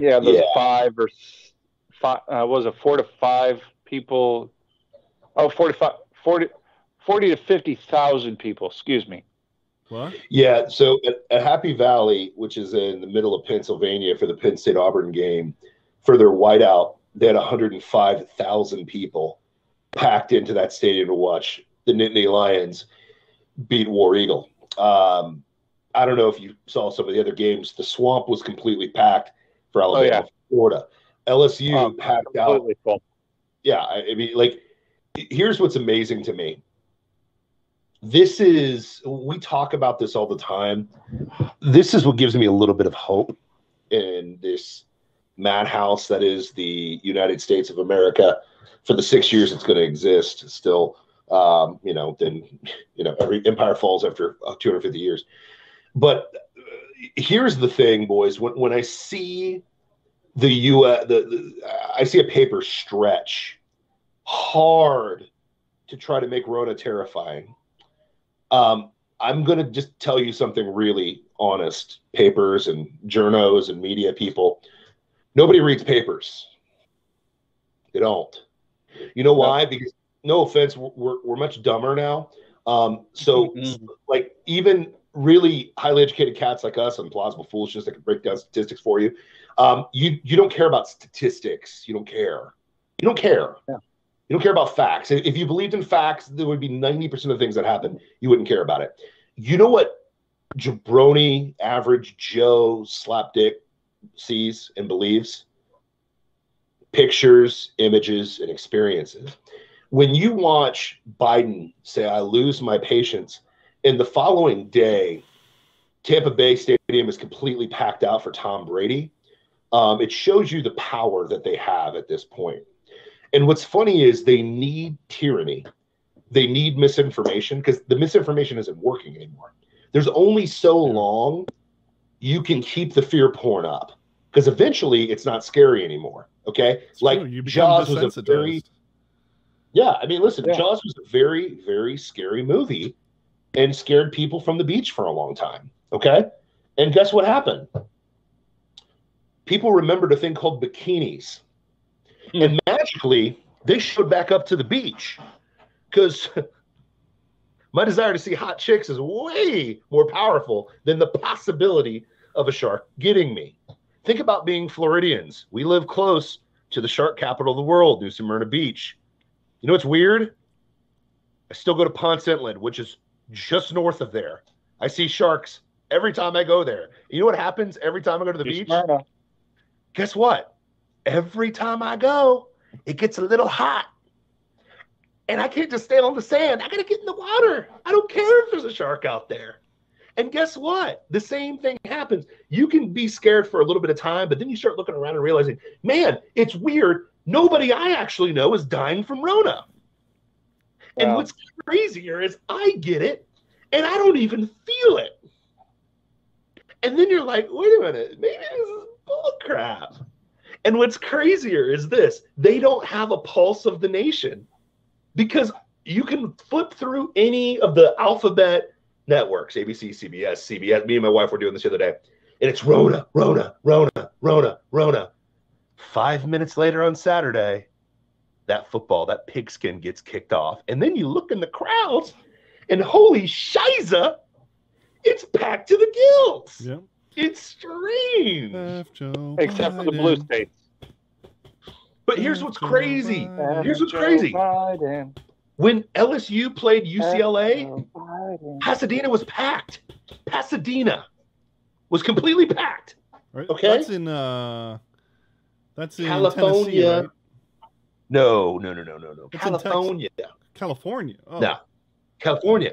Yeah, those Yeah. five or five, uh, was it four to five people? Oh, 45, 40, 40 to 50,000 people, excuse me. What? Yeah, so at, at Happy Valley, which is in the middle of Pennsylvania for the Penn State Auburn game, for their whiteout, they had 105,000 people packed into that stadium to watch the Nittany Lions beat War Eagle. Um, I don't know if you saw some of the other games. The swamp was completely packed for Alabama, yeah. Florida. LSU Oh, packed out full. yeah I, I mean like here's what's amazing to me. This is we talk about this all the time. This is what gives me a little bit of hope in this madhouse that is the united states of america. For the six years it's going to exist still um, you know then you know every empire falls after uh, 250 years. But uh, here's the thing boys. When, when i see the us the, the i see a paper stretch hard to try to make Rona terrifying. Um, I'm going to just tell you something really honest papers and journos and media people. Nobody reads papers. They don't. You know why? Because, no offense, we're, we're much dumber now. Um, so, Mhm. like, even really highly educated cats like us and plausible foolishness that can break down statistics for you, um, you, you don't care about statistics. You don't care. You don't care. Yeah. Don't care about facts. If if you believed in facts, there would be 90% of things that happen. You wouldn't care about it. You know what jabroni, average Joe, slapdick sees and believes? Pictures, images, and experiences. When you watch Biden say, I lose my patience, and the following day, Tampa Bay Stadium is completely packed out for Tom Brady, um, it shows you the power that they have at this point. And what's funny is they need tyranny. They need misinformation because the misinformation isn't working anymore. There's only so long you can keep the fear porn up because eventually it's not scary anymore. Okay. It's like true, you Jaws was a very, yeah. I mean, listen, Yeah. Jaws was a very, very scary movie and scared people from the beach for a long time. Okay. And guess what happened? People remembered a thing called bikinis. And magically, they showed back up to the beach because *laughs* my desire to see hot chicks is way more powerful than the possibility of a shark getting me. Think about being Floridians. We live close to the shark capital of the world, New Smyrna Beach. You know what's weird? I still go to Ponce Inlet, which is just north of there. I see sharks every time I go there. You know what happens every time I go to the beach? smart. Guess what? Every time I go, it gets a little hot. And I can't just stand on the sand. I got to get in the water. I don't care if there's a shark out there. And guess what? The same thing happens. You can be scared for a little bit of time, but then you start looking around and realizing, man, it's weird. Nobody I actually know is dying from Rona. And Wow. what's crazier is I get it and I don't even feel it. And then you're like, wait a minute, maybe this is bullcrap. And what's crazier is this they don't have a pulse of the nation because you can flip through any of the alphabet networks ABC, CBS, CBS. Me and my wife were doing this the other day, and it's Rona, Rona, Rona, Rona, Rona. Five minutes later on Saturday, that football, that pigskin gets kicked off. And then you look in the crowds, and holy shiza, it's packed to the gills. Yep. It's strange. Except for the blue states. But here's what's crazy. Here's what's crazy. When LSU played UCLA, Pasadena was packed. Pasadena was completely packed. Right? Okay. That's in uh that's in California. right? No, no, no, no, no, no. It's. California. California. Oh, No. California.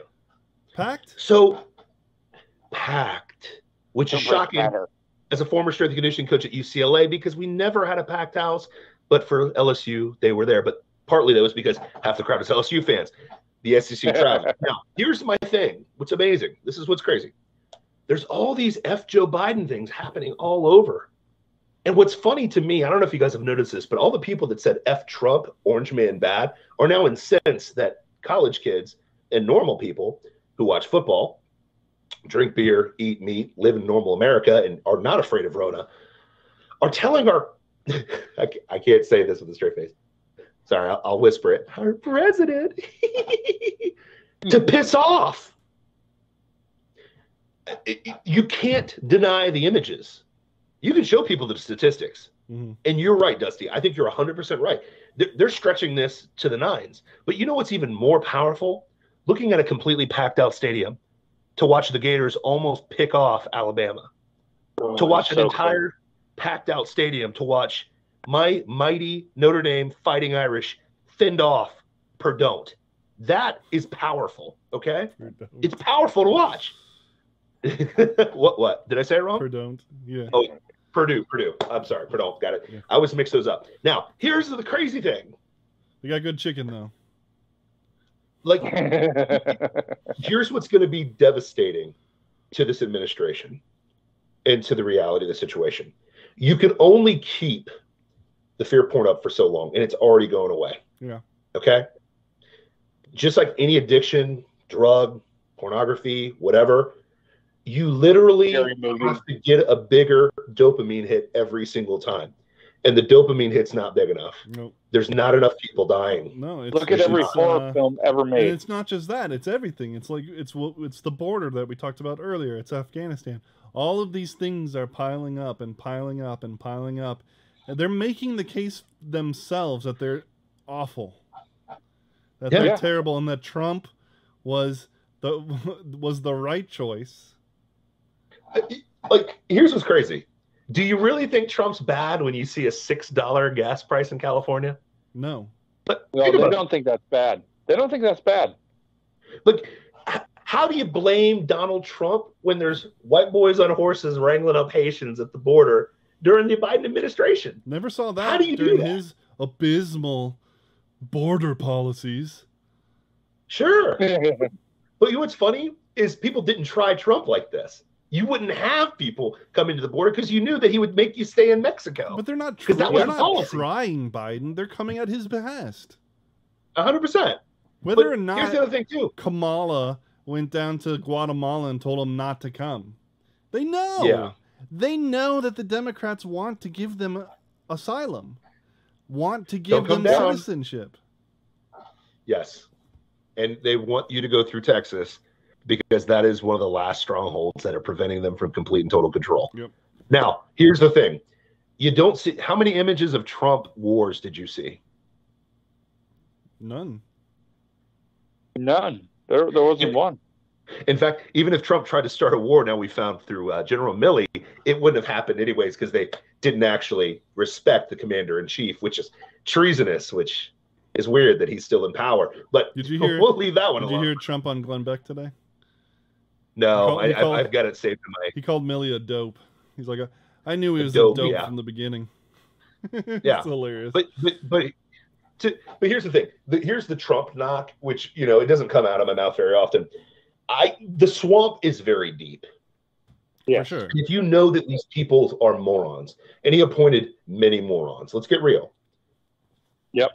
packed? So packed, which is shocking matter. as a former strength and conditioning coach at UCLA because we never had a packed house, but for LSU, they were there. But partly that was because half the crowd is LSU fans. The SEC *laughs* traveled. now, here's my thing. What's amazing? This is what's crazy. There's all these F Joe Biden things happening all over. And what's funny to me, I don't know if you guys have noticed this, but all the people that said F Trump, Orange Man bad, are now incensed that college kids and normal people who watch football, drink beer, eat meat, live in normal America, and are not afraid of Rona, are telling our, *laughs* I I can't say this with a straight face. Sorry, I'll, I'll whisper it. Our president *laughs* to piss off. You can't deny the images. You can show people the statistics. Mhm. And you're right, Dusty. I think you're 100% right. They're, they're stretching this to the nines. But you know what's even more powerful? Looking at a completely packed out stadium to watch the Gators almost pick off Alabama, oh, to watch an So entire packed out stadium, to watch my mighty Notre Dame fighting Irish thinned off per don't. That is powerful. Okay. It's powerful to watch. *laughs* what, what? Did I say it wrong? Or don't. Yeah. Oh, Purdue, Purdue. I'm sorry, Purdue. Got it. Yeah. I always mix those up. Now, here's the crazy thing. They got good chicken though. Like, *laughs* here's what's going to be devastating to this administration and to the reality of the situation. You can only keep the fear porn up for so long, and it's already going away. Yeah. Okay. Just like any addiction, drug, pornography, whatever, you literally have to get a bigger dopamine hit every single time. And the dopamine hit's not big enough. No, There's not enough people dying. no. It's, Look at every uh, horror film ever And made. it's not just that; it's everything. It's like it's it's the border that we talked about earlier. It's Afghanistan. All of these things are piling up and piling up and piling up. And they're making the case themselves that they're awful, that Yeah. they're Yeah. terrible, and that Trump was the *laughs* was the right choice. Like, here's what's crazy. Do you really think Trump's bad when you see a six dollar gas price in California? No, But No, they don't think that's bad. They don't think that's bad. Look, how do you blame Donald Trump when there's white boys on horses wrangling up Haitians at the border during the Biden administration? never saw that How do you do that? his abysmal border policies. Sure. *laughs* But you know what's funny is people didn't try Trump like this. You wouldn't have people come into the border because you knew that he would make you stay in Mexico. But they're not. that was they're not trying Biden. They're coming at his behest. hundred percent. Whether But or here's not the other thing too. Kamala went down to Guatemala and told him not to come. They know. Yeah. They know that the Democrats want to give them asylum, want to give them down. citizenship. Yes. And they want you to go through Texas because that is one of the last strongholds that are preventing them from complete and total control. Yep. Now, here's the thing. You don't see how many images of Trump wars did you see? None. None. There, there wasn't one. In fact, even if Trump tried to start a war, now we found through uh, General Milley, it wouldn't have happened anyways because they didn't actually respect the commander in chief, which is treasonous, which is weird that he's still in power. But Did you hear- we'll leave that one Did you hear Trump on Glenn Beck today? No, call- I, he called- I, I've got it saved in my. He called Milley a dope. He's like, I knew he A was dope, a dope yeah. from the beginning. *laughs* it's Yeah. hilarious. But but but to, but here's the thing. The, here's the Trump knock, which you know it doesn't come out of my mouth very often. I the swamp is very deep. Yeah. For sure. If you know that these people are morons, and he appointed many morons, let's get real. Yep.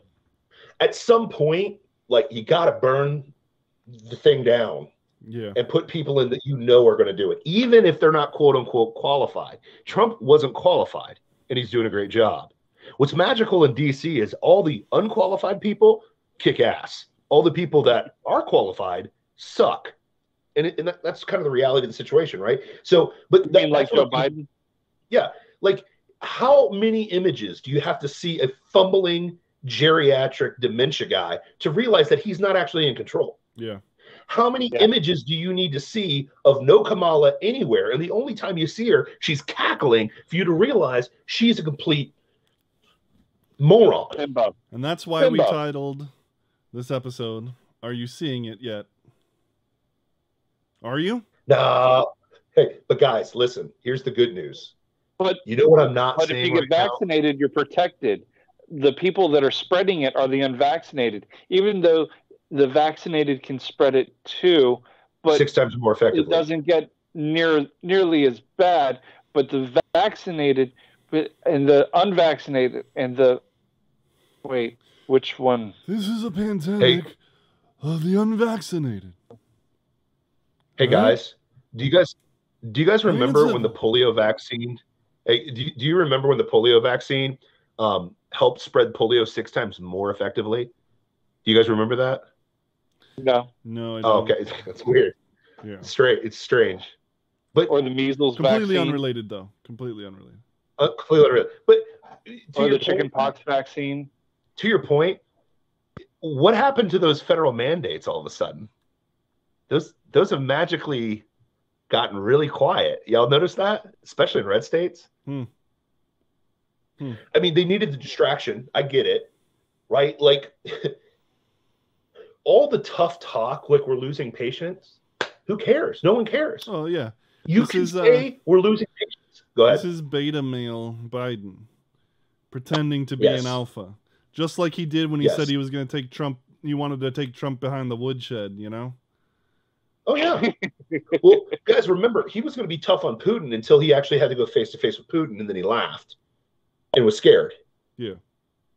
At some point, like you got to burn the thing down Yeah. and put people in that you know are going to do it, even if they're not quote unquote qualified. Trump wasn't qualified, and he's doing a great job. What's magical in DC is all the unqualified people kick ass. All the people that are qualified suck. And, it, and that, that's kind of the reality of the situation, right? So, but You that, mean like that's Joe what- Biden? like how many images do you have to see a fumbling geriatric dementia guy to realize that he's not actually in control? Yeah. How many Yeah. images do you need to see of no Kamala anywhere? And the only time you see her, she's cackling for you to realize she's a complete moron. Bimbo. And that's why we titled this episode, Are You Seeing It Yet? Are you? Nah. Hey, but guys, listen, here's the good news. But- you know what I'm not saying. But if saying you get right now? vaccinated, you're protected. The people that are spreading it are the unvaccinated, even though the vaccinated can spread it too, but Six times more it doesn't get near nearly as bad. But the vaccinated and the unvaccinated and the wait, which one? This is a pandemic of the unvaccinated. Hey Huh? guys, do you guys do you guys remember it's a- when the polio vaccine? Hey, do you, do you remember when the polio vaccine um, helped spread polio six times more effectively? Do you guys remember that? No, No, I don't. Oh, okay, *laughs* that's weird. Yeah. Straight, it's strange, but or the measles Completely vaccine, unrelated, though. Completely unrelated. uh, completely unreal. But to or the chicken point- pox vaccine. To your point, what happened to those federal mandates all of a sudden? Those those have magically gotten really quiet. Y'all notice that, especially in red states. Hmm. Hmm. I mean, they needed the distraction. I get it, right? Like *laughs* all the tough talk, like we're losing patients. Who cares? No one cares. Oh, yeah. You this can is, uh, say we're losing patients. Go ahead. This is beta male Biden pretending to be Yes. an alpha. Just like he did when he Yes. said he was going to take Trump. He wanted to take Trump behind the woodshed, you know? Oh yeah. well, guys, remember he was going to be tough on Putin until he actually had to go face to face with Putin, and then he laughed and was scared. Yeah.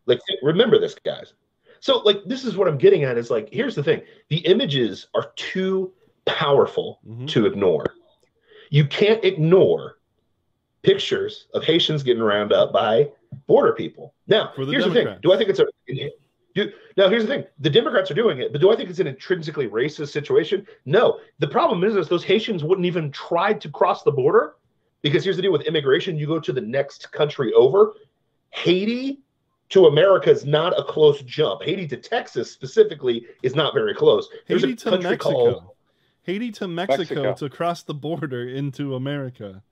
Like, remember this, guys. So, like, this is what I'm getting at is like, here's the thing: the images are too powerful Mhm. to ignore. You can't ignore pictures of Haitians getting rounded up by border people. Now, the here's the thing: do I think it's a do, now here's the thing: the Democrats are doing it, but do I think it's an intrinsically racist situation? No. The problem is, is those Haitians wouldn't even try to cross the border because here's the deal with immigration: you go to the next country over. Haiti to America is not a close jump. Haiti to Texas specifically is not very close. There's Haiti a to Mexico. called Haiti to Mexico, Mexico. to cross the border into America.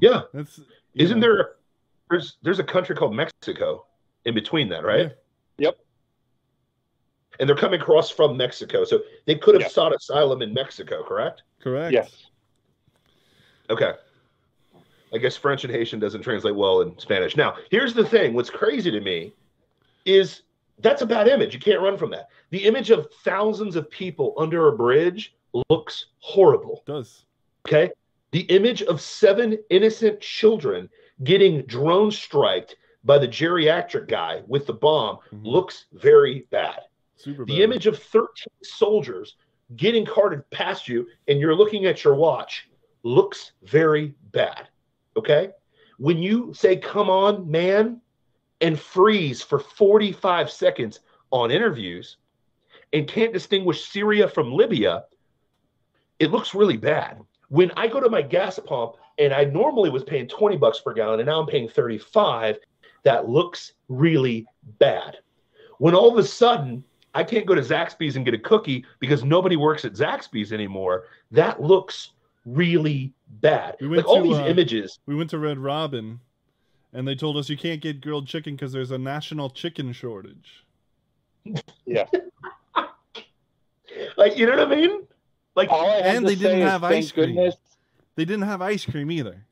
yeah. That's you Isn't know, there? There's there's a country called Mexico in between that, right? Yeah. Yep. And they're coming across from Mexico, so they could have Yeah. sought asylum in Mexico, correct? correct? Yes. Okay. I guess French and Haitian doesn't translate well in Spanish. Now, here's the thing: what's crazy to me is that's a bad image. You can't run from that. The image of thousands of people under a bridge looks horrible. Does Okay. The image of seven innocent children getting drone striked by the geriatric guy with the bomb Mhm. looks very bad. super The bad. image of 13 soldiers getting carted past you and you're looking at your watch looks very bad. Okay. When you say, come on, man, and freeze for 45 seconds on interviews and can't distinguish Syria from Libya, it looks really bad. When I go to my gas pump and I normally was paying 20 bucks per gallon and now I'm paying 35, that looks really bad. When all of a sudden I can't go to Zaxby's and get a cookie because nobody works at Zaxby's anymore, that looks really bad. We went like all these uh, images. we went to Red Robin, and they told us you can't get grilled chicken because there's a national chicken shortage. Yeah. *laughs* Like, you know what I mean? Like, All I have And to they didn't have ice cream. goodness They didn't have ice cream either.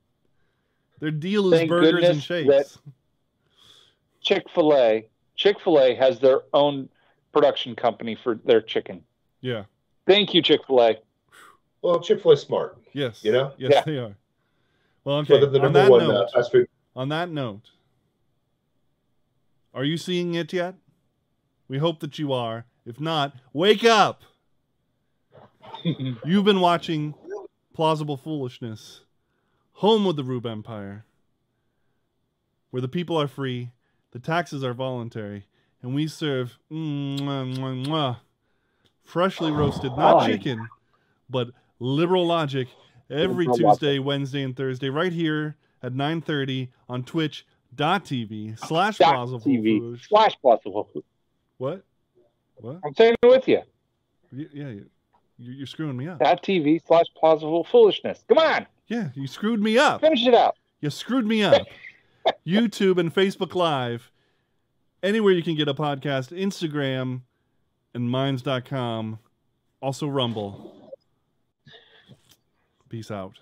Their deal is Thank burgers and shakes. Chick Fil A. Chick Fil A has their own production company for their chicken. Yeah. Thank you, Chick Fil A. well, Chick Fil A smart. Yes. You know? Yes, Yeah. they are. Well, okay. they're the on that one uh, note, fast food. on that note, are you seeing it yet? We hope that you are. If not, wake up. *laughs* You've been watching Plausible Foolishness, home of the Rube Empire, where the people are free, the taxes are voluntary, and we serve mwah, mwah, mwah, freshly roasted, not chicken, but liberal logic every Liberal logic. Tuesday, Wednesday, and Thursday, right here at 9.30 on twitch.tv slash Dot plausible TV slash plausible. What? What? I'm saying it with you. Yeah, you- you- you're screwing me up. Dot TV slash plausible foolishness. Come on, Yeah, you screwed me up. finish it out. You screwed me up. *laughs* YouTube and Facebook Live, anywhere you can get a podcast, Instagram and minds.com, also Rumble. Peace out.